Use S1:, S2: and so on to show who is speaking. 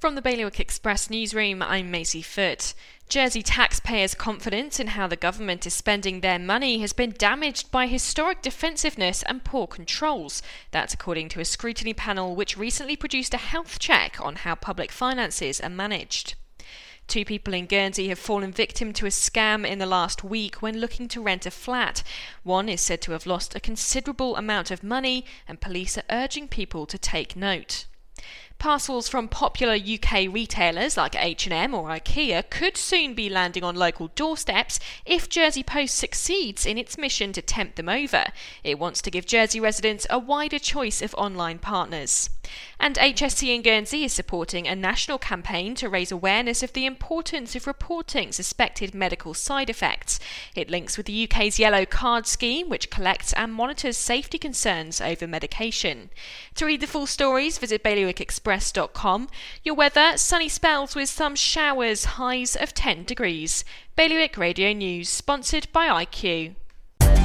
S1: From the Bailiwick Express newsroom, I'm Macy Foote. Jersey taxpayers' confidence in how the government is spending their money has been damaged by historic defensiveness and poor controls. That's according to a scrutiny panel which recently produced a health check on how public finances are managed. Two people in Guernsey have fallen victim to a scam in the last week when looking to rent a flat. One is said to have lost a considerable amount of money, and police are urging people to take note. Parcels from popular UK retailers like H&M or IKEA could soon be landing on local doorsteps if Jersey Post succeeds in its mission to tempt them over. It wants to give Jersey residents a wider choice of online partners. And HSC in Guernsey is supporting a national campaign to raise awareness of the importance of reporting suspected medical side effects. It links with the UK's Yellow Card scheme, which collects and monitors safety concerns over medication. To read the full stories, visit bailiwickexpress.com. Your weather sunny spells with some showers, highs of 10 degrees. Bailiwick Radio News, sponsored by iQ.